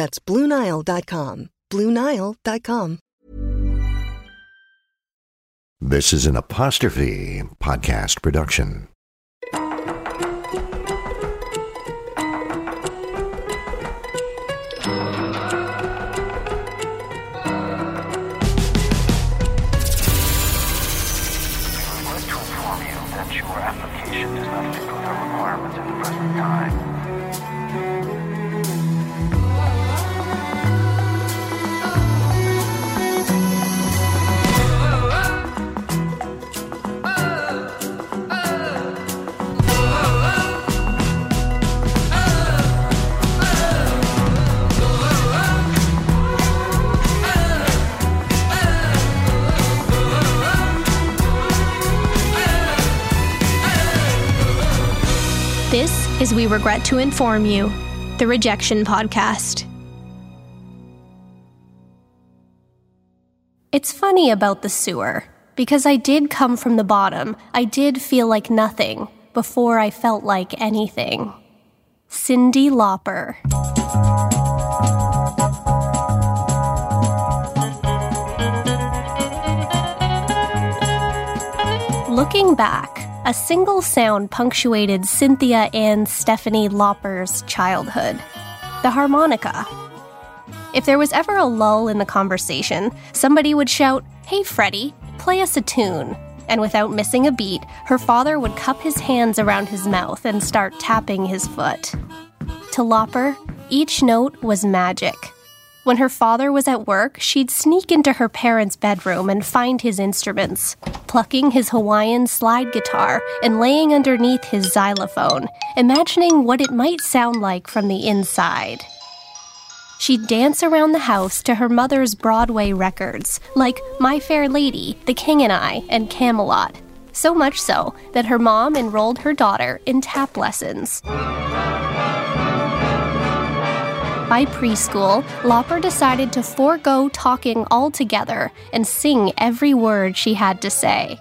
That's BlueNile.com. BlueNile.com. This is an apostrophe podcast production. We Regret to Inform You, the Rejection Podcast. It's funny about the sewer, because I did come from the bottom. I did feel like nothing before I felt like anything. Cyndi Lauper. Looking back, a single sound punctuated Cynthia Ann Stephanie Lauper's childhood the harmonica. If there was ever a lull in the conversation, somebody would shout, Hey, Freddie, play us a tune. And without missing a beat, her father would cup his hands around his mouth and start tapping his foot. To Lauper, each note was magic. When her father was at work, she'd sneak into her parents' bedroom and find his instruments, plucking his Hawaiian slide guitar and laying underneath his xylophone, imagining what it might sound like from the inside. She'd dance around the house to her mother's Broadway records, like My Fair Lady, The King and I, and Camelot. So much so that her mom enrolled her daughter in tap lessons. By preschool, Lauper decided to forego talking altogether and sing every word she had to say.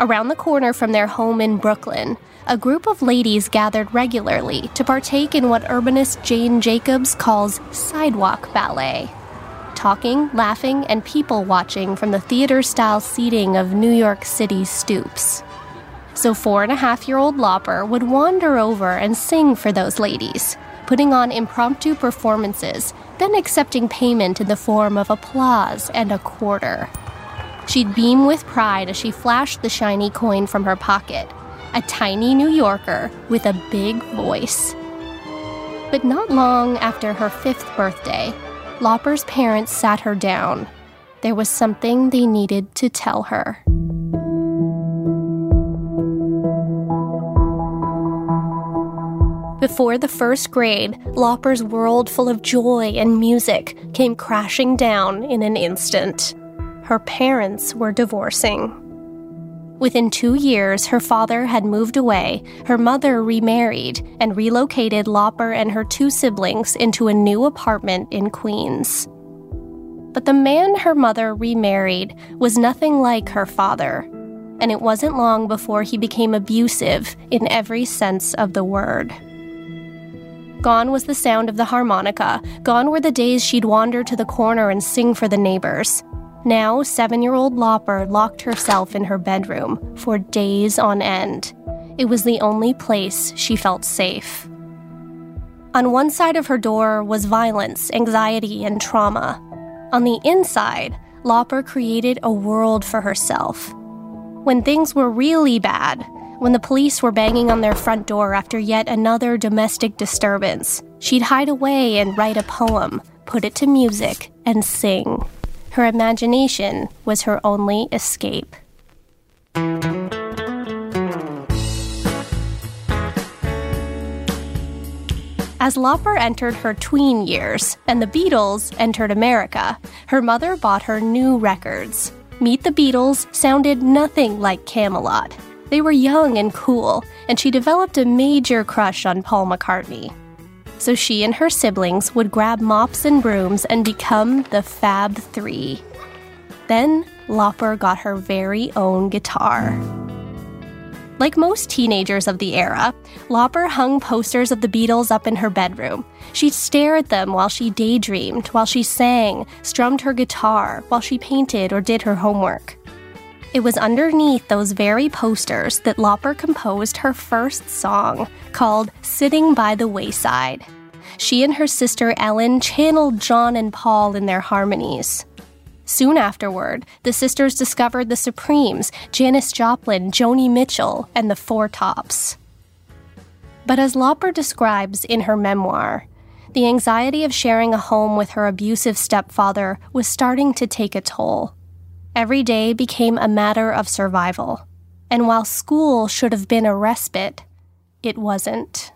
Around the corner from their home in Brooklyn, a group of ladies gathered regularly to partake in what urbanist Jane Jacobs calls sidewalk ballet. Talking, laughing, and people watching from the theater style seating of New York City stoops. So, four and a half year old Lauper would wander over and sing for those ladies, putting on impromptu performances, then accepting payment in the form of applause and a quarter. She'd beam with pride as she flashed the shiny coin from her pocket, a tiny New Yorker with a big voice. But not long after her fifth birthday, Lauper's parents sat her down. There was something they needed to tell her. Before the first grade, Lauper's world full of joy and music came crashing down in an instant. Her parents were divorcing. Within two years, her father had moved away, her mother remarried, and relocated Lauper and her two siblings into a new apartment in Queens. But the man her mother remarried was nothing like her father, and it wasn't long before he became abusive in every sense of the word. Gone was the sound of the harmonica, gone were the days she'd wander to the corner and sing for the neighbors. Now, seven year old Lauper locked herself in her bedroom for days on end. It was the only place she felt safe. On one side of her door was violence, anxiety, and trauma. On the inside, Lauper created a world for herself. When things were really bad, when the police were banging on their front door after yet another domestic disturbance, she'd hide away and write a poem, put it to music, and sing. Her imagination was her only escape. As Lauper entered her tween years and the Beatles entered America, her mother bought her new records. Meet the Beatles sounded nothing like Camelot. They were young and cool, and she developed a major crush on Paul McCartney. So she and her siblings would grab mops and brooms and become the Fab Three. Then Lauper got her very own guitar. Like most teenagers of the era, Lauper hung posters of the Beatles up in her bedroom. She'd stare at them while she daydreamed, while she sang, strummed her guitar, while she painted or did her homework. It was underneath those very posters that Lauper composed her first song, called Sitting by the Wayside. She and her sister Ellen channeled John and Paul in their harmonies. Soon afterward, the sisters discovered the Supremes, Janis Joplin, Joni Mitchell, and the Four Tops. But as Lauper describes in her memoir, the anxiety of sharing a home with her abusive stepfather was starting to take a toll. Every day became a matter of survival. And while school should have been a respite, it wasn't.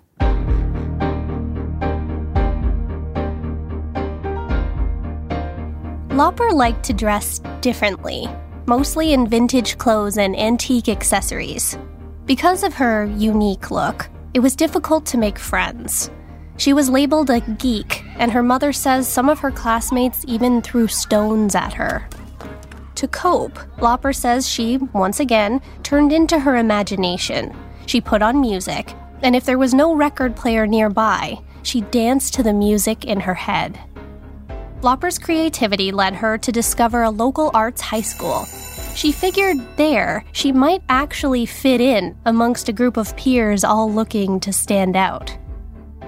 Lauper liked to dress differently, mostly in vintage clothes and antique accessories. Because of her unique look, it was difficult to make friends. She was labeled a geek, and her mother says some of her classmates even threw stones at her. To cope, Lauper says she, once again, turned into her imagination. She put on music, and if there was no record player nearby, she danced to the music in her head. Lauper's creativity led her to discover a local arts high school. She figured there she might actually fit in amongst a group of peers all looking to stand out.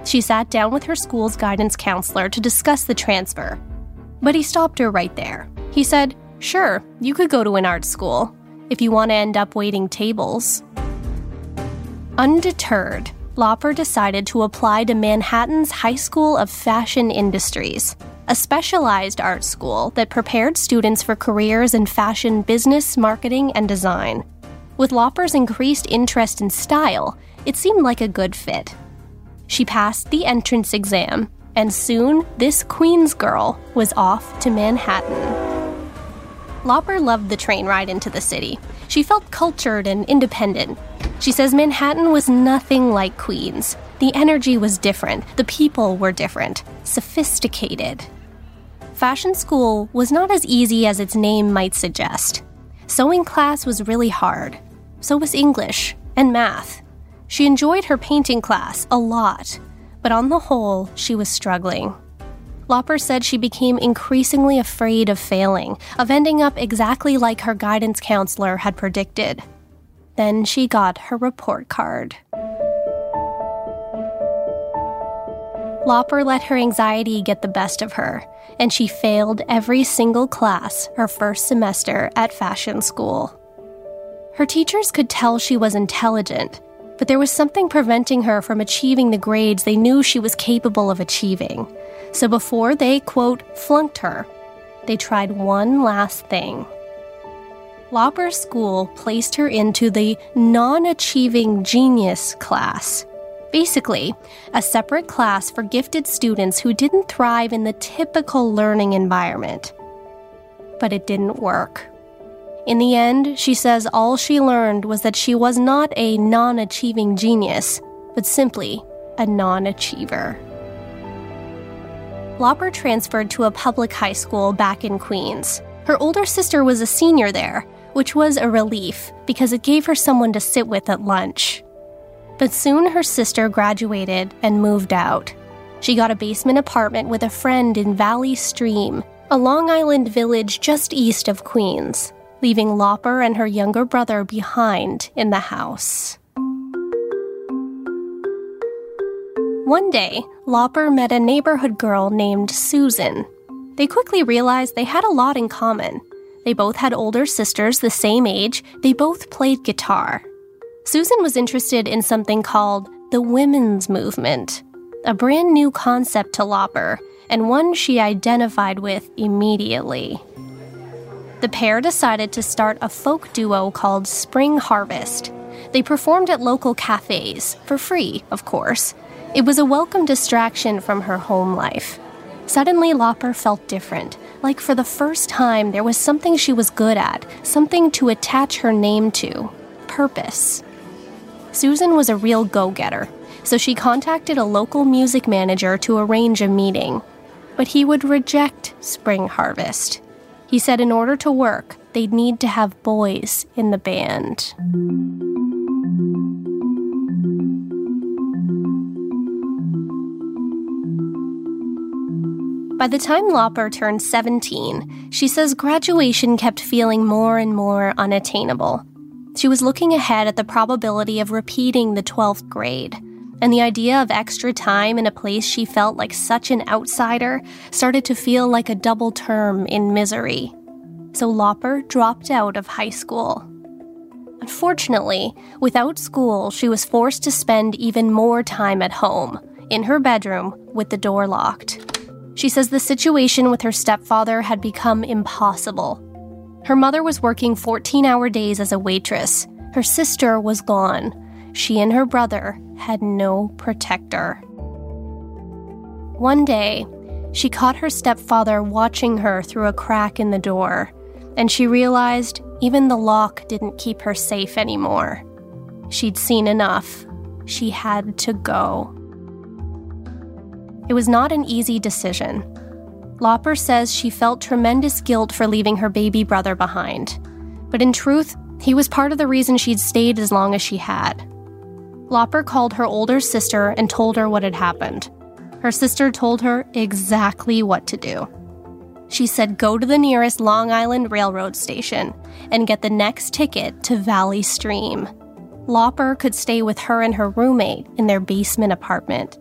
She sat down with her school's guidance counselor to discuss the transfer. But he stopped her right there. He said, Sure, you could go to an art school if you want to end up waiting tables. Undeterred, Lauper decided to apply to Manhattan's High School of Fashion Industries, a specialized art school that prepared students for careers in fashion business, marketing, and design. With Lauper's increased interest in style, it seemed like a good fit. She passed the entrance exam, and soon this Queens girl was off to Manhattan. Lauper loved the train ride into the city. She felt cultured and independent. She says Manhattan was nothing like Queens. The energy was different, the people were different, sophisticated. Fashion school was not as easy as its name might suggest. Sewing class was really hard. So was English and math. She enjoyed her painting class a lot, but on the whole, she was struggling. Lauper said she became increasingly afraid of failing, of ending up exactly like her guidance counselor had predicted. Then she got her report card. Lauper let her anxiety get the best of her, and she failed every single class her first semester at fashion school. Her teachers could tell she was intelligent, but there was something preventing her from achieving the grades they knew she was capable of achieving. So before they, quote, flunked her, they tried one last thing. Lauper's school placed her into the non achieving genius class. Basically, a separate class for gifted students who didn't thrive in the typical learning environment. But it didn't work. In the end, she says all she learned was that she was not a non achieving genius, but simply a non achiever. Lauper transferred to a public high school back in Queens. Her older sister was a senior there, which was a relief because it gave her someone to sit with at lunch. But soon her sister graduated and moved out. She got a basement apartment with a friend in Valley Stream, a Long Island village just east of Queens, leaving Lauper and her younger brother behind in the house. One day, Lauper met a neighborhood girl named Susan. They quickly realized they had a lot in common. They both had older sisters the same age, they both played guitar. Susan was interested in something called the women's movement, a brand new concept to Lauper, and one she identified with immediately. The pair decided to start a folk duo called Spring Harvest. They performed at local cafes, for free, of course. It was a welcome distraction from her home life. Suddenly, Lauper felt different, like for the first time there was something she was good at, something to attach her name to purpose. Susan was a real go getter, so she contacted a local music manager to arrange a meeting. But he would reject Spring Harvest. He said in order to work, they'd need to have boys in the band. By the time Lauper turned 17, she says graduation kept feeling more and more unattainable. She was looking ahead at the probability of repeating the 12th grade, and the idea of extra time in a place she felt like such an outsider started to feel like a double term in misery. So Lauper dropped out of high school. Unfortunately, without school, she was forced to spend even more time at home, in her bedroom, with the door locked. She says the situation with her stepfather had become impossible. Her mother was working 14 hour days as a waitress. Her sister was gone. She and her brother had no protector. One day, she caught her stepfather watching her through a crack in the door, and she realized even the lock didn't keep her safe anymore. She'd seen enough. She had to go. It was not an easy decision. Lauper says she felt tremendous guilt for leaving her baby brother behind. But in truth, he was part of the reason she'd stayed as long as she had. Lauper called her older sister and told her what had happened. Her sister told her exactly what to do. She said, Go to the nearest Long Island Railroad station and get the next ticket to Valley Stream. Lauper could stay with her and her roommate in their basement apartment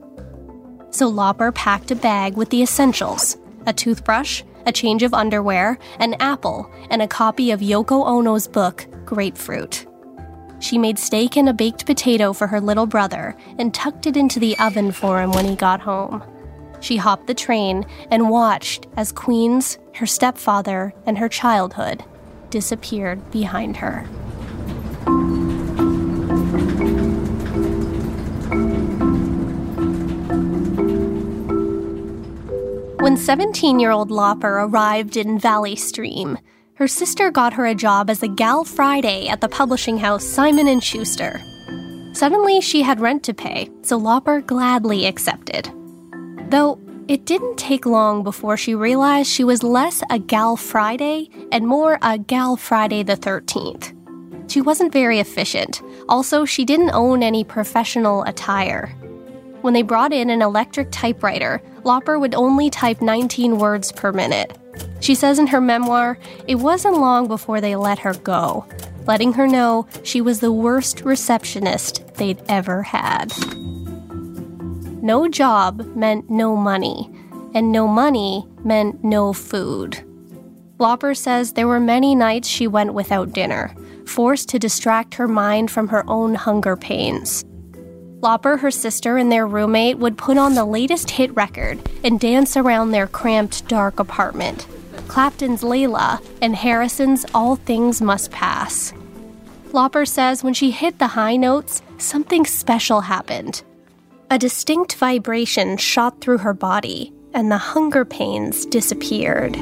so Lauper packed a bag with the essentials a toothbrush, a change of underwear, an apple, and a copy of Yoko Ono's book, Grapefruit. She made steak and a baked potato for her little brother and tucked it into the oven for him when he got home. She hopped the train and watched as Queens, her stepfather, and her childhood disappeared behind her. When 17 year old Lauper arrived in Valley Stream, her sister got her a job as a gal Friday at the publishing house Simon & Schuster. Suddenly, she had rent to pay, so Lauper gladly accepted. Though it didn't take long before she realized she was less a gal Friday and more a gal Friday the 13th. She wasn't very efficient. Also, she didn't own any professional attire. When they brought in an electric typewriter, Lauper would only type 19 words per minute. She says in her memoir, it wasn't long before they let her go, letting her know she was the worst receptionist they'd ever had. No job meant no money, and no money meant no food. Lauper says there were many nights she went without dinner, forced to distract her mind from her own hunger pains. Lauper, her sister, and their roommate would put on the latest hit record and dance around their cramped, dark apartment. Clapton's Layla and Harrison's All Things Must Pass. Lauper says when she hit the high notes, something special happened. A distinct vibration shot through her body, and the hunger pains disappeared.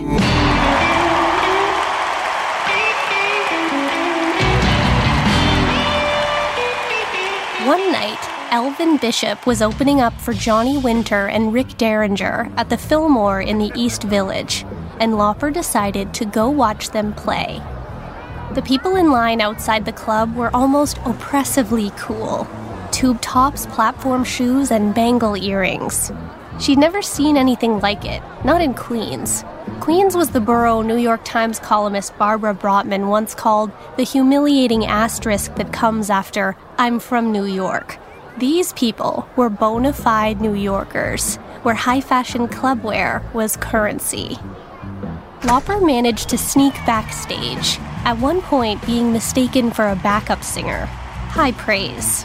One night, Elvin Bishop was opening up for Johnny Winter and Rick Derringer at the Fillmore in the East Village, and Lauper decided to go watch them play. The people in line outside the club were almost oppressively cool tube tops, platform shoes, and bangle earrings. She'd never seen anything like it, not in Queens. Queens was the borough New York Times columnist Barbara Brotman once called the humiliating asterisk that comes after I'm from New York. These people were bona fide New Yorkers, where high fashion clubwear was currency. Lauper managed to sneak backstage, at one point being mistaken for a backup singer. High praise.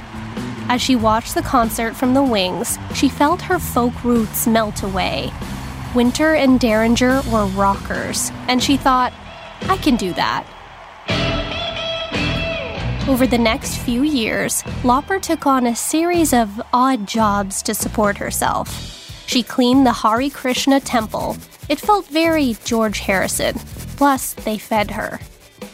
As she watched the concert from the wings, she felt her folk roots melt away. Winter and Derringer were rockers, and she thought, I can do that. Over the next few years, Lauper took on a series of odd jobs to support herself. She cleaned the Hare Krishna temple. It felt very George Harrison. Plus, they fed her.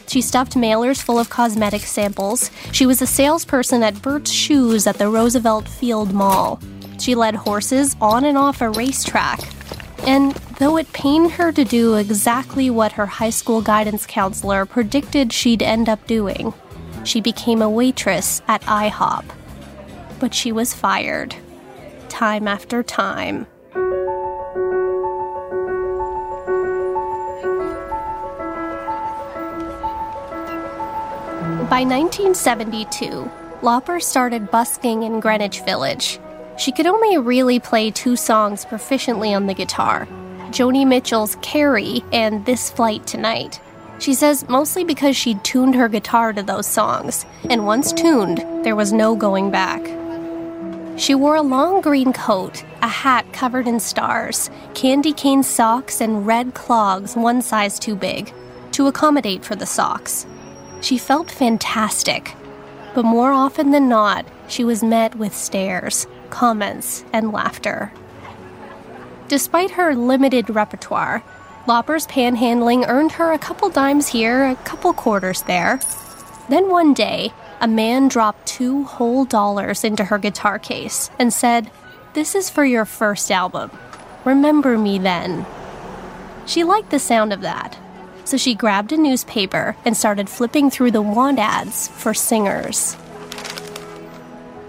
She stuffed mailers full of cosmetic samples. She was a salesperson at Burt's Shoes at the Roosevelt Field Mall. She led horses on and off a racetrack. And though it pained her to do exactly what her high school guidance counselor predicted she'd end up doing, she became a waitress at IHOP. But she was fired. Time after time. By 1972, Lauper started busking in Greenwich Village. She could only really play two songs proficiently on the guitar Joni Mitchell's Carey and This Flight Tonight. She says mostly because she'd tuned her guitar to those songs, and once tuned, there was no going back. She wore a long green coat, a hat covered in stars, candy cane socks, and red clogs one size too big to accommodate for the socks. She felt fantastic, but more often than not, she was met with stares, comments, and laughter. Despite her limited repertoire, Lauper's panhandling earned her a couple dimes here, a couple quarters there. Then one day, a man dropped two whole dollars into her guitar case and said, This is for your first album. Remember me then. She liked the sound of that, so she grabbed a newspaper and started flipping through the want ads for singers.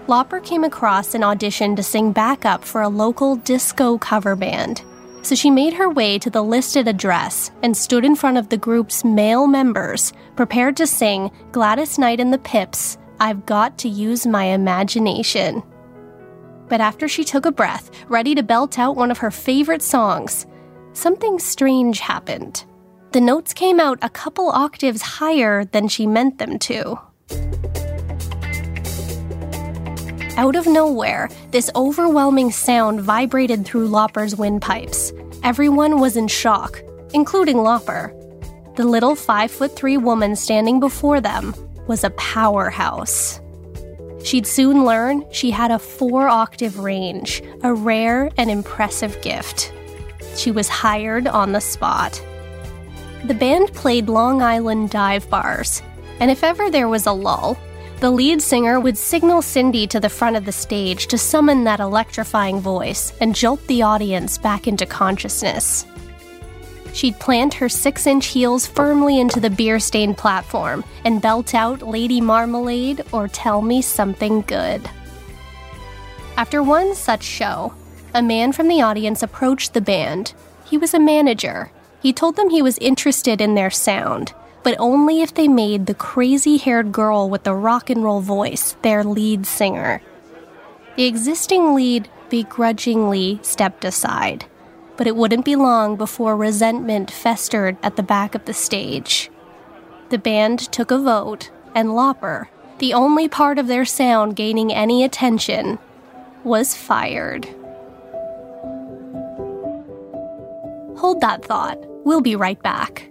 Lauper came across an audition to sing backup for a local disco cover band. So she made her way to the listed address and stood in front of the group's male members, prepared to sing Gladys Knight and the Pips, I've Got to Use My Imagination. But after she took a breath, ready to belt out one of her favorite songs, something strange happened the notes came out a couple octaves higher than she meant them to. Out of nowhere, this overwhelming sound vibrated through Lauper's windpipes. Everyone was in shock, including Lauper. The little five foot three woman standing before them was a powerhouse. She'd soon learn she had a four octave range, a rare and impressive gift. She was hired on the spot. The band played Long Island dive bars, and if ever there was a lull, the lead singer would signal Cyndi to the front of the stage to summon that electrifying voice and jolt the audience back into consciousness. She'd plant her six inch heels firmly into the beer stained platform and belt out Lady Marmalade or Tell Me Something Good. After one such show, a man from the audience approached the band. He was a manager he told them he was interested in their sound, but only if they made the crazy haired girl with the rock and roll voice their lead singer. The existing lead begrudgingly stepped aside, but it wouldn't be long before resentment festered at the back of the stage. The band took a vote, and Lauper, the only part of their sound gaining any attention, was fired. Hold that thought. We'll be right back.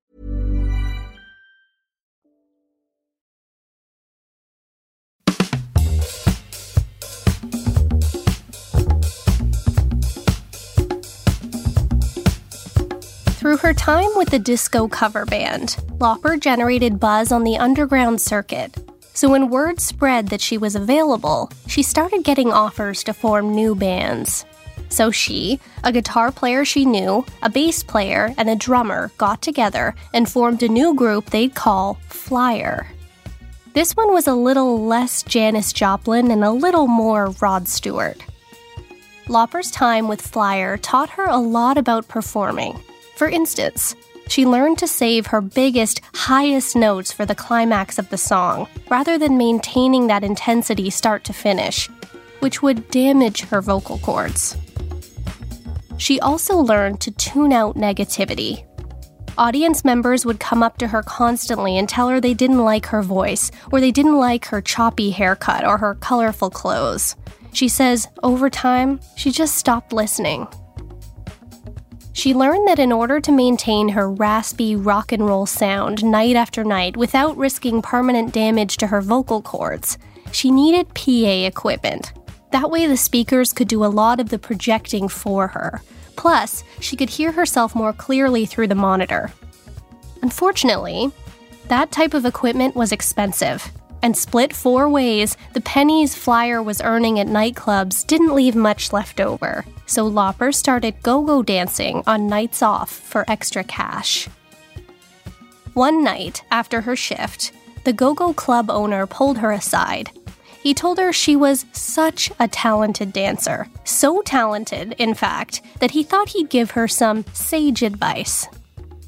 Through her time with the disco cover band, Lauper generated buzz on the underground circuit. So when word spread that she was available, she started getting offers to form new bands. So she, a guitar player she knew, a bass player, and a drummer got together and formed a new group they'd call Flyer. This one was a little less Janis Joplin and a little more Rod Stewart. Lauper's time with Flyer taught her a lot about performing. For instance, she learned to save her biggest, highest notes for the climax of the song, rather than maintaining that intensity start to finish, which would damage her vocal cords. She also learned to tune out negativity. Audience members would come up to her constantly and tell her they didn't like her voice, or they didn't like her choppy haircut or her colorful clothes. She says, over time, she just stopped listening. She learned that in order to maintain her raspy rock and roll sound night after night without risking permanent damage to her vocal cords, she needed PA equipment. That way, the speakers could do a lot of the projecting for her. Plus, she could hear herself more clearly through the monitor. Unfortunately, that type of equipment was expensive, and split four ways, the pennies Flyer was earning at nightclubs didn't leave much left over. So Lauper started go go dancing on nights off for extra cash. One night, after her shift, the go go club owner pulled her aside. He told her she was such a talented dancer. So talented, in fact, that he thought he'd give her some sage advice.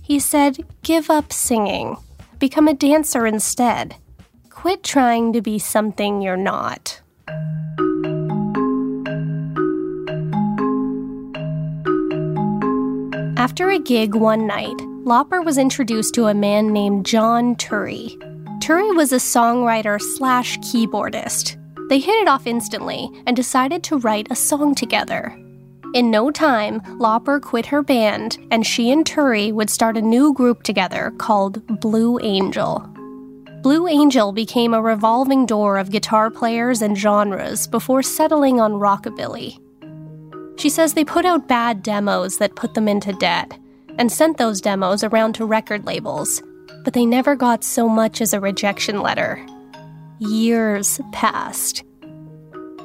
He said, Give up singing, become a dancer instead. Quit trying to be something you're not. After a gig one night, Lauper was introduced to a man named John Turi. Turi was a songwriter slash keyboardist. They hit it off instantly and decided to write a song together. In no time, Lauper quit her band, and she and Turi would start a new group together called Blue Angel. Blue Angel became a revolving door of guitar players and genres before settling on rockabilly. She says they put out bad demos that put them into debt and sent those demos around to record labels, but they never got so much as a rejection letter. Years passed.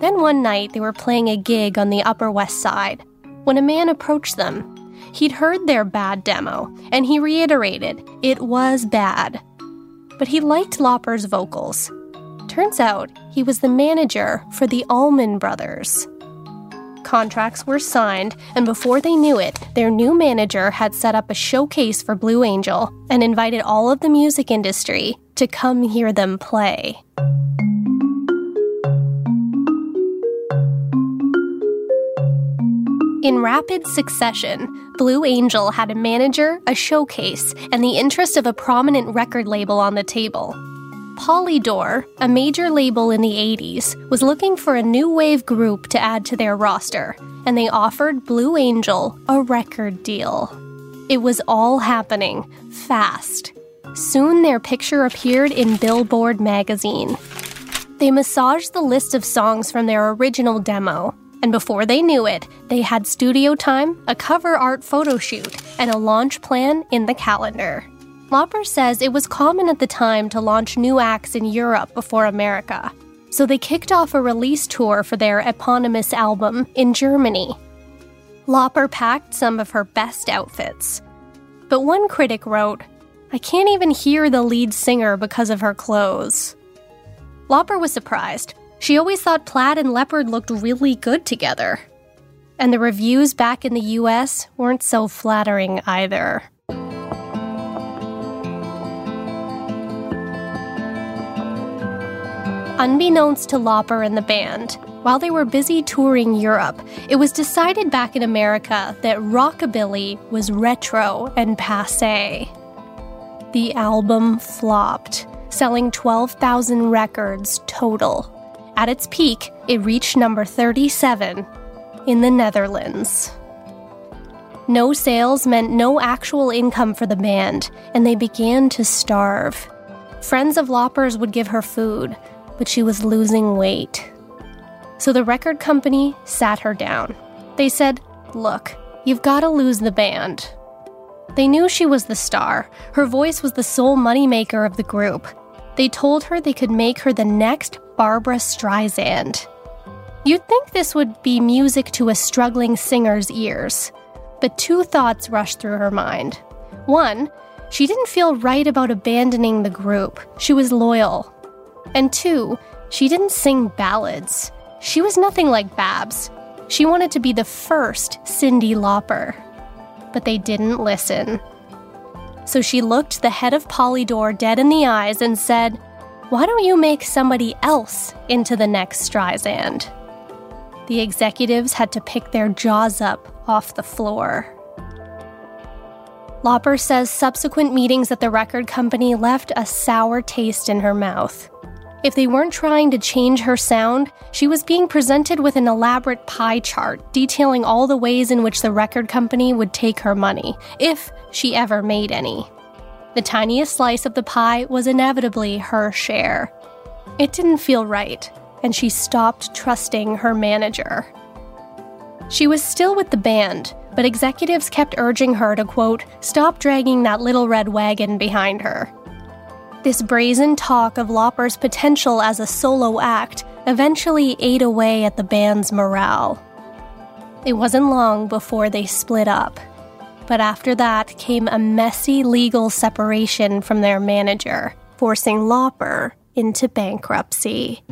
Then one night they were playing a gig on the Upper West Side when a man approached them. He'd heard their bad demo, and he reiterated it was bad. But he liked Lauper's vocals. Turns out he was the manager for the Allman Brothers. Contracts were signed, and before they knew it, their new manager had set up a showcase for Blue Angel and invited all of the music industry to come hear them play. In rapid succession, Blue Angel had a manager, a showcase, and the interest of a prominent record label on the table. Polydor, a major label in the 80s, was looking for a new wave group to add to their roster, and they offered Blue Angel a record deal. It was all happening fast. Soon their picture appeared in Billboard magazine. They massaged the list of songs from their original demo, and before they knew it, they had studio time, a cover art photo shoot, and a launch plan in the calendar. Lauper says it was common at the time to launch new acts in Europe before America, so they kicked off a release tour for their eponymous album in Germany. Lauper packed some of her best outfits. But one critic wrote, I can't even hear the lead singer because of her clothes. Lauper was surprised. She always thought plaid and leopard looked really good together. And the reviews back in the US weren't so flattering either. Unbeknownst to Lauper and the band, while they were busy touring Europe, it was decided back in America that rockabilly was retro and passe. The album flopped, selling 12,000 records total. At its peak, it reached number 37 in the Netherlands. No sales meant no actual income for the band, and they began to starve. Friends of Lauper's would give her food, but she was losing weight. So the record company sat her down. They said, Look, you've got to lose the band. They knew she was the star. Her voice was the sole moneymaker of the group. They told her they could make her the next Barbra Streisand. You'd think this would be music to a struggling singer's ears, but two thoughts rushed through her mind. One, she didn't feel right about abandoning the group. She was loyal. And two, she didn't sing ballads. She was nothing like Babs. She wanted to be the first Cyndi Lauper. But they didn't listen. So she looked the head of Polydor dead in the eyes and said, why don't you make somebody else into the next Streisand? The executives had to pick their jaws up off the floor. Lauper says subsequent meetings at the record company left a sour taste in her mouth. If they weren't trying to change her sound, she was being presented with an elaborate pie chart detailing all the ways in which the record company would take her money, if she ever made any. The tiniest slice of the pie was inevitably her share. It didn't feel right, and she stopped trusting her manager. She was still with the band, but executives kept urging her to, quote, stop dragging that little red wagon behind her. This brazen talk of Lauper's potential as a solo act eventually ate away at the band's morale. It wasn't long before they split up but after that came a messy legal separation from their manager, forcing Lauper into bankruptcy.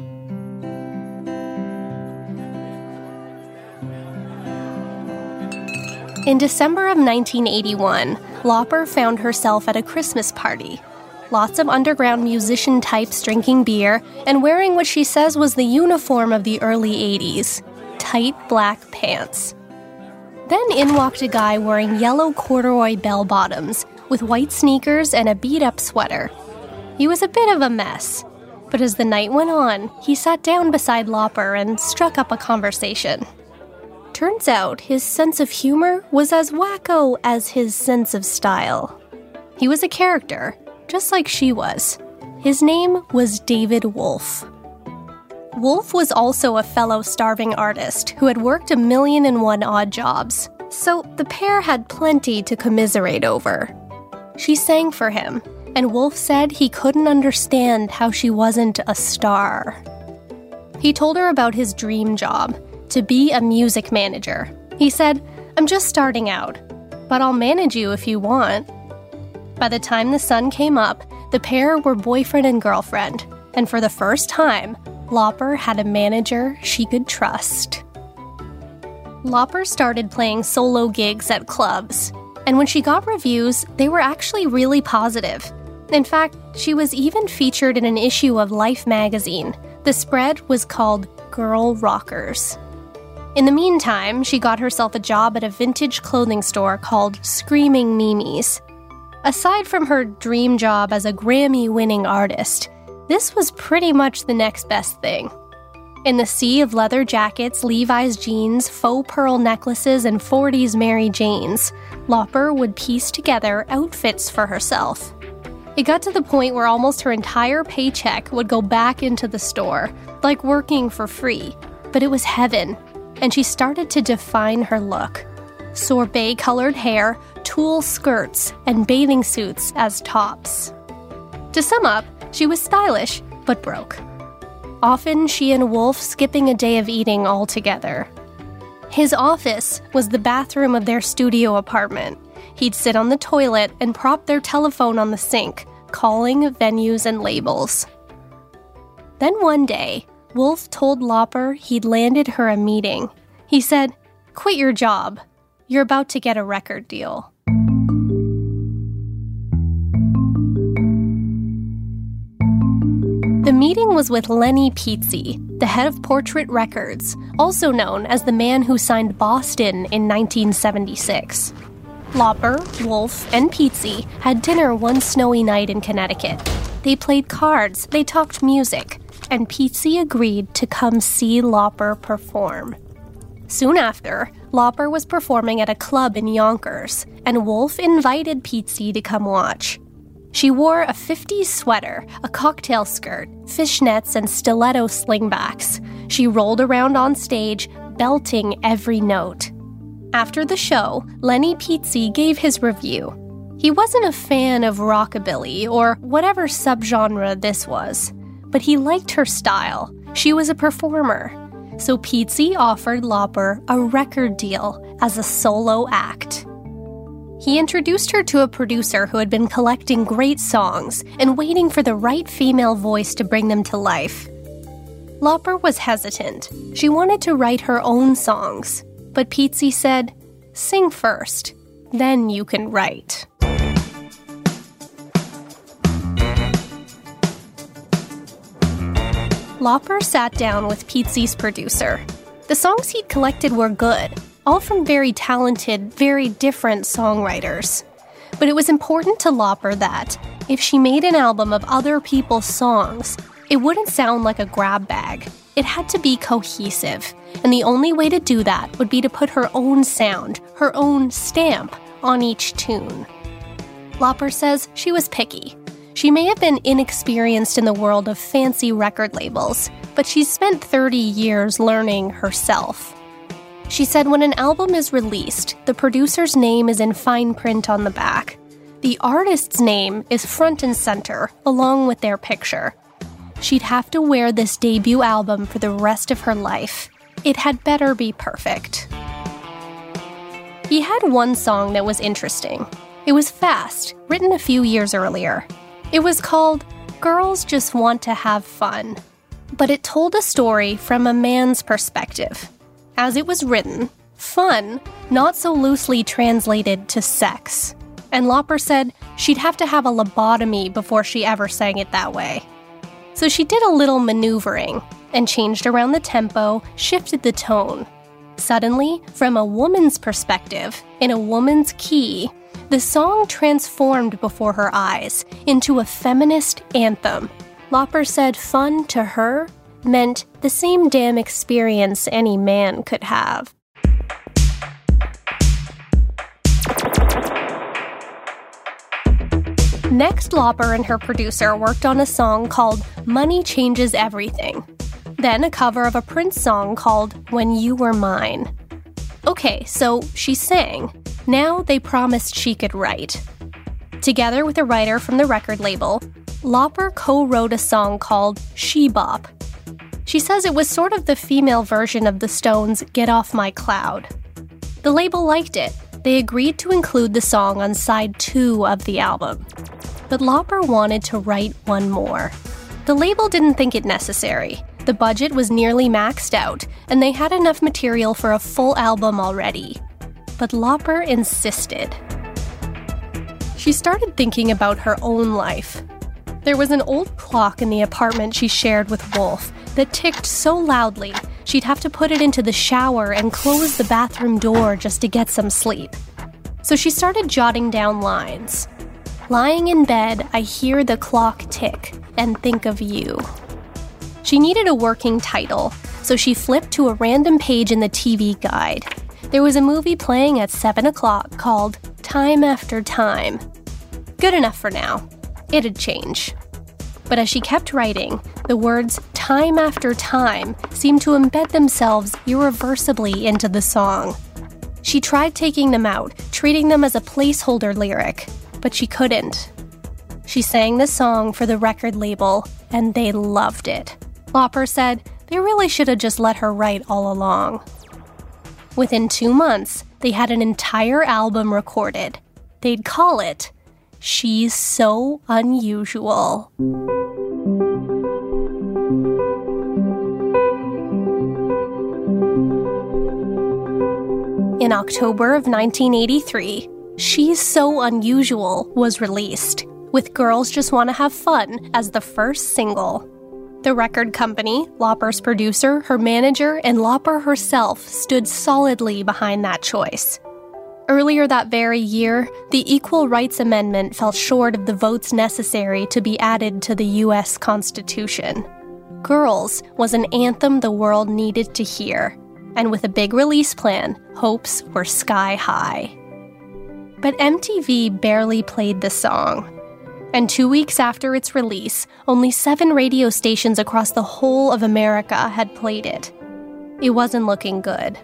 In December of 1981, Lauper found herself at a Christmas party. Lots of underground musician types drinking beer and wearing what she says was the uniform of the early 80s tight black pants. Then in walked a guy wearing yellow corduroy bell bottoms with white sneakers and a beat up sweater. He was a bit of a mess, but as the night went on, he sat down beside Lauper and struck up a conversation. Turns out his sense of humor was as wacko as his sense of style. He was a character, just like she was. His name was David Wolff. Wolff was also a fellow starving artist who had worked a million and one odd jobs, so the pair had plenty to commiserate over. She sang for him, and Wolff said he couldn't understand how she wasn't a star. He told her about his dream job to be a music manager. He said, I'm just starting out, but I'll manage you if you want. By the time the sun came up, the pair were boyfriend and girlfriend and for the first time, Lauper had a manager she could trust. Lauper started playing solo gigs at clubs, and when she got reviews, they were actually really positive. In fact, she was even featured in an issue of Life magazine. The spread was called Girl Rockers. In the meantime, she got herself a job at a vintage clothing store called Screaming Mimi's. Aside from her dream job as a Grammy winning artist, this was pretty much the next best thing. In the sea of leather jackets, Levi's jeans, faux pearl necklaces, and 40s Mary Janes, Lauper would piece together outfits for herself. It got to the point where almost her entire paycheck would go back into the store, like working for free. But it was heaven, and she started to define her look sorbet colored hair, tulle skirts, and bathing suits as tops. To sum up, she was stylish, but broke. Often, she and Wolff skipping a day of eating altogether. His office was the bathroom of their studio apartment. He'd sit on the toilet and prop their telephone on the sink, calling venues and labels. Then one day, Wolff told Lauper he'd landed her a meeting. He said, Quit your job. You're about to get a record deal. The meeting was with Lennie Petze, the head of Portrait Records, also known as the man who signed Boston in 1976. Lauper, Wolff, and Petze had dinner one snowy night in Connecticut. They played cards, they talked music, and Petze agreed to come see Lauper perform. Soon after, Lauper was performing at a club in Yonkers, and Wolff invited Pizzi to come watch. She wore a 50s sweater, a cocktail skirt, fishnets, and stiletto slingbacks. She rolled around on stage, belting every note. After the show, Lennie Petze gave his review. He wasn't a fan of rockabilly or whatever subgenre this was, but he liked her style. She was a performer, so Pizzi offered Lauper a record deal as a solo act. He introduced her to a producer who had been collecting great songs and waiting for the right female voice to bring them to life. Lauper was hesitant. She wanted to write her own songs, but Petze said, Sing first, then you can write. Lauper sat down with Petze's producer. The songs he'd collected were good, all from very talented, very different songwriters. But it was important to Lauper that, if she made an album of other people's songs, it wouldn't sound like a grab bag. It had to be cohesive, and the only way to do that would be to put her own sound, her own stamp, on each tune. Lauper says she was picky. She may have been inexperienced in the world of fancy record labels, but she's spent 30 years learning herself. She said when an album is released, the producer's name is in fine print on the back. The artist's name is front and center, along with their picture. She'd have to wear this debut album for the rest of her life. It had better be perfect. He had one song that was interesting. It was fast, written a few years earlier. It was called Girls Just Want to Have Fun, but it told a story from a man's perspective. As it was written, fun, not so loosely translated to sex. And Lauper said she'd have to have a lobotomy before she ever sang it that way. So she did a little maneuvering and changed around the tempo, shifted the tone. Suddenly, from a woman's perspective, in a woman's key, the song transformed before her eyes into a feminist anthem. Lauper said fun to her meant the same damn experience any man could have. Next, Lauper and her producer worked on a song called Money Changes Everything, then a cover of a Prince song called When You Were Mine. Okay, so she sang, now they promised she could write. Together with a writer from the record label, Lauper co wrote a song called She Bop. She says it was sort of the female version of the Stones' Get Off My Cloud. The label liked it. They agreed to include the song on side two of the album. But Lauper wanted to write one more. The label didn't think it necessary. The budget was nearly maxed out, and they had enough material for a full album already. But Lauper insisted. She started thinking about her own life. There was an old clock in the apartment she shared with Wolff that ticked so loudly she'd have to put it into the shower and close the bathroom door just to get some sleep. So she started jotting down lines. Lying in bed, I hear the clock tick and think of you. She needed a working title, so she flipped to a random page in the TV guide. There was a movie playing at 7 o'clock called Time After Time. Good enough for now. It'd change. But as she kept writing, the words time after time seemed to embed themselves irreversibly into the song. She tried taking them out, treating them as a placeholder lyric, but she couldn't. She sang the song for the record label, and they loved it. Lauper said they really should have just let her write all along. Within two months, they had an entire album recorded. They'd call it She's So Unusual. In October of 1983, She's So Unusual was released, with Girls Just Wanna Have Fun as the first single. The record company, Lauper's producer, her manager, and Lauper herself stood solidly behind that choice. Earlier that very year, the Equal Rights Amendment fell short of the votes necessary to be added to the U.S. Constitution. Girls was an anthem the world needed to hear, and with a big release plan, hopes were sky high. But MTV barely played the song. And two weeks after its release, only seven radio stations across the whole of America had played it. It wasn't looking good.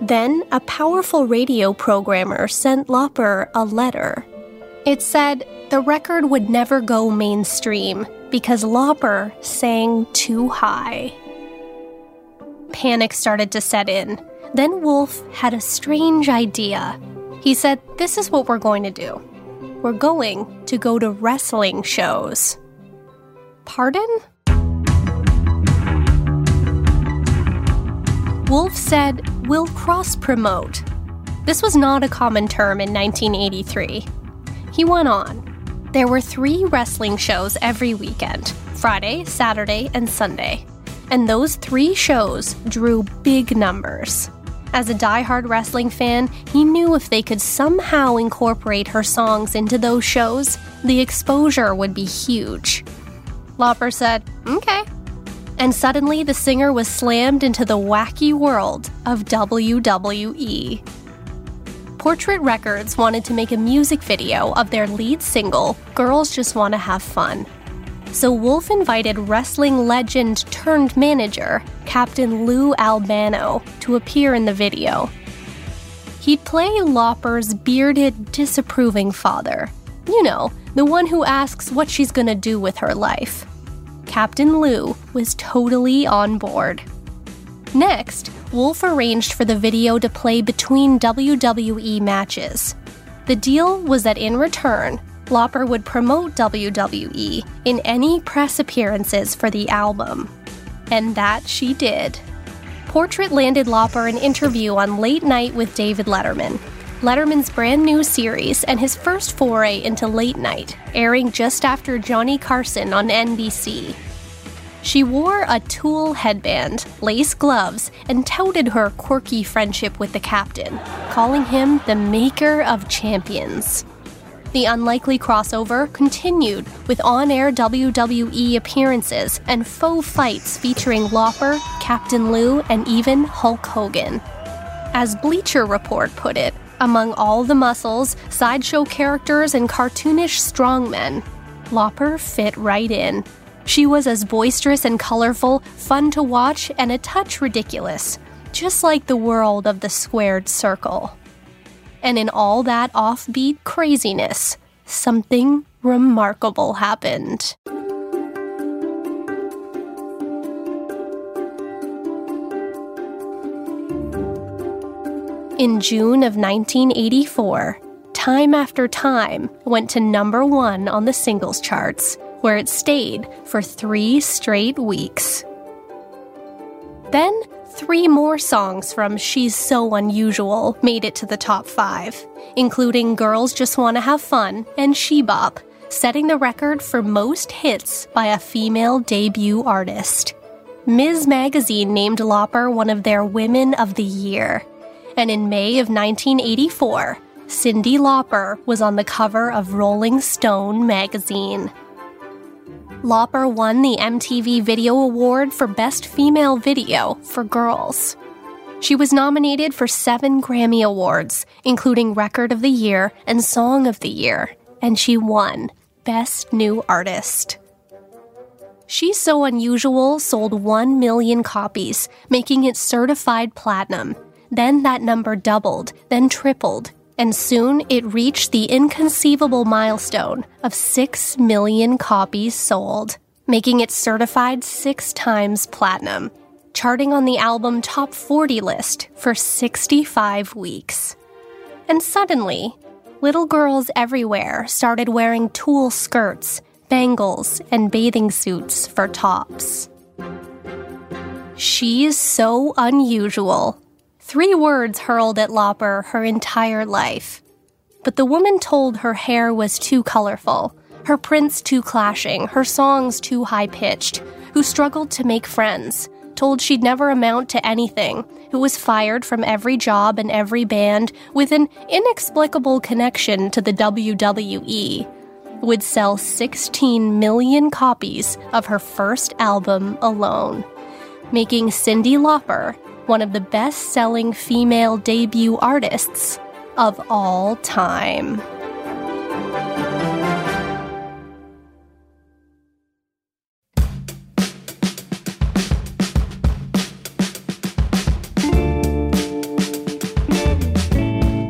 Then, a powerful radio programmer sent Lauper a letter. It said the record would never go mainstream because Lauper sang too high. Panic started to set in. Then Wolff had a strange idea. He said, This is what we're going to do we're going to go to wrestling shows. Pardon? Wolff said, We'll cross promote. This was not a common term in 1983. He went on. There were three wrestling shows every weekend Friday, Saturday, and Sunday. And those three shows drew big numbers. As a die-hard wrestling fan, he knew if they could somehow incorporate her songs into those shows, the exposure would be huge. Lauper said, okay. And suddenly the singer was slammed into the wacky world of WWE. Portrait Records wanted to make a music video of their lead single, Girls Just Wanna Have Fun so Wolff invited wrestling legend turned manager, Captain Lou Albano, to appear in the video. He'd play Lauper's bearded, disapproving father. You know, the one who asks what she's gonna do with her life. Captain Lou was totally on board. Next, Wolff arranged for the video to play between WWE matches. The deal was that in return, Lauper would promote WWE in any press appearances for the album. And that she did. Portrait landed Lauper an interview on Late Night with David Letterman, Letterman's brand new series and his first foray into late night, airing just after Johnny Carson on NBC. She wore a tulle headband, lace gloves, and touted her quirky friendship with the captain, calling him the maker of champions. The unlikely crossover continued with on air WWE appearances and faux fights featuring Lauper, Captain Lou, and even Hulk Hogan. As Bleacher Report put it, among all the muscles, sideshow characters, and cartoonish strongmen, Lauper fit right in. She was as boisterous and colorful, fun to watch, and a touch ridiculous, just like the world of the squared circle and in all that offbeat craziness, something remarkable happened. In June of 1984, Time After Time went to number one on the singles charts, where it stayed for three straight weeks. Then, three more songs from She's So Unusual made it to the top five, including Girls Just Wanna Have Fun and She Bop, setting the record for most hits by a female debut artist. Ms. Magazine named Lauper one of their Women of the Year. And in May of 1984, Cyndi Lauper was on the cover of Rolling Stone magazine. Lauper won the MTV Video Award for Best Female Video for Girls. She was nominated for seven Grammy Awards, including Record of the Year and Song of the Year, and she won Best New Artist. She's So Unusual sold 1 million copies, making it certified platinum. Then that number doubled, then tripled, and soon it reached the inconceivable milestone of 6 million copies sold, making it certified six times platinum, charting on the album Top 40 list for 65 weeks. And suddenly, little girls everywhere started wearing tulle skirts, bangles, and bathing suits for tops. She's so unusual Three words hurled at Lauper her entire life. But the woman told her hair was too colorful, her prints too clashing, her songs too high pitched, who struggled to make friends, told she'd never amount to anything, who was fired from every job and every band with an inexplicable connection to the WWE, would sell 16 million copies of her first album alone, making Cyndi Lauper one of the best selling female debut artists of all time.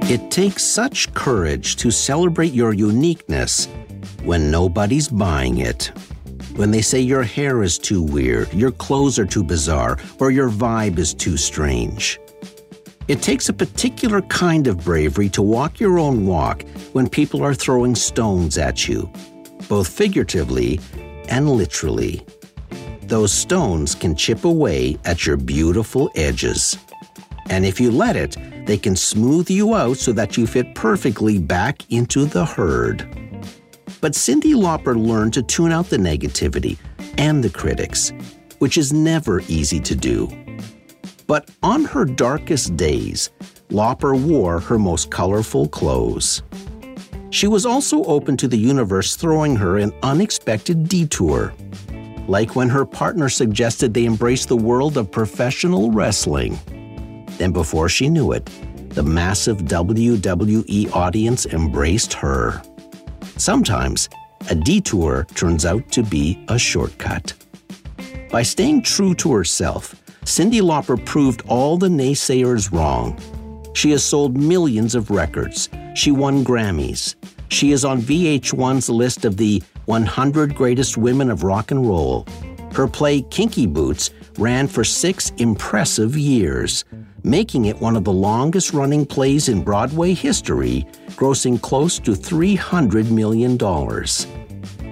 It takes such courage to celebrate your uniqueness when nobody's buying it when they say your hair is too weird, your clothes are too bizarre, or your vibe is too strange. It takes a particular kind of bravery to walk your own walk when people are throwing stones at you, both figuratively and literally. Those stones can chip away at your beautiful edges. And if you let it, they can smooth you out so that you fit perfectly back into the herd. But Cyndi Lauper learned to tune out the negativity and the critics, which is never easy to do. But on her darkest days, Lauper wore her most colorful clothes. She was also open to the universe throwing her an unexpected detour, like when her partner suggested they embrace the world of professional wrestling. Then, before she knew it, the massive WWE audience embraced her. Sometimes, a detour turns out to be a shortcut. By staying true to herself, Cyndi Lauper proved all the naysayers wrong. She has sold millions of records. She won Grammys. She is on VH1's list of the 100 greatest women of rock and roll. Her play Kinky Boots ran for six impressive years, making it one of the longest running plays in Broadway history, grossing close to $300 million.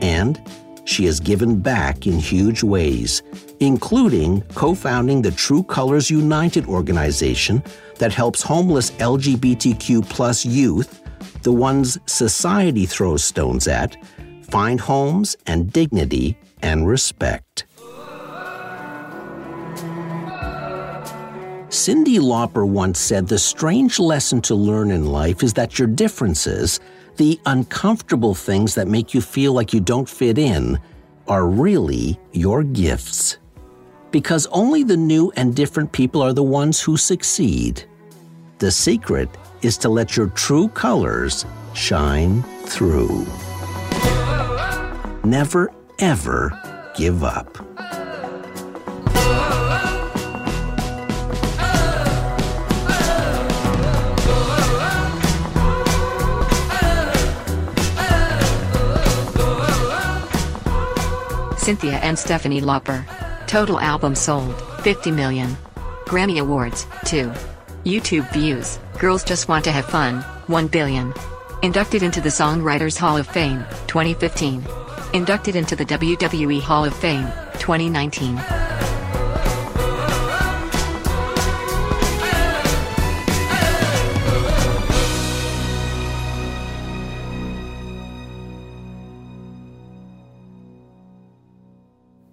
And she has given back in huge ways, including co founding the True Colors United organization that helps homeless LGBTQ youth, the ones society throws stones at, find homes and dignity and respect. Cyndi Lauper once said the strange lesson to learn in life is that your differences, the uncomfortable things that make you feel like you don't fit in, are really your gifts. Because only the new and different people are the ones who succeed. The secret is to let your true colors shine through. Never, ever give up. Cynthia Ann Stephanie Lauper. Total album sold, 50 million. Grammy Awards, 2. YouTube views, Girls Just Want to Have Fun, 1 billion. Inducted into the Songwriters Hall of Fame, 2015. Inducted into the WWE Hall of Fame, 2019.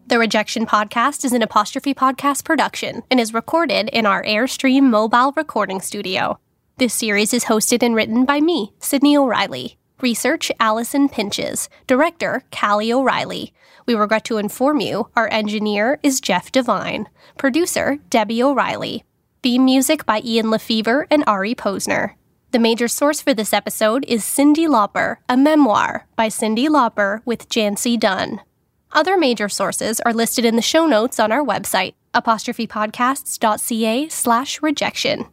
The Rejection Podcast is an apostrophe podcast production and is recorded in our Airstream mobile recording studio. This series is hosted and written by me, Sydney O'Reilly. Research Allison Pinches. Director Callie O'Reilly. We regret to inform you our engineer is Jeff Devine. Producer Debbie O'Reilly. Theme music by Ian LeFeuvre and Ari Posner. The major source for this episode is Cyndi Lauper, a memoir by Cyndi Lauper with Jancee Dunn. Other major sources are listed in the show notes on our website, apostrophepodcasts.ca slash rejection.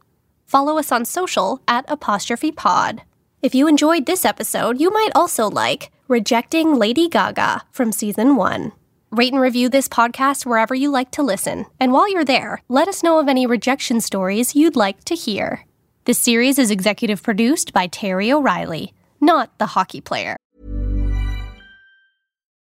Follow us on social at apostrophe pod. If you enjoyed this episode, you might also like Rejecting Lady Gaga from season one. Rate and review this podcast wherever you like to listen. And while you're there, let us know of any rejection stories you'd like to hear. This series is executive produced by Terry O'Reilly, not the hockey player.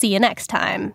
See you next time.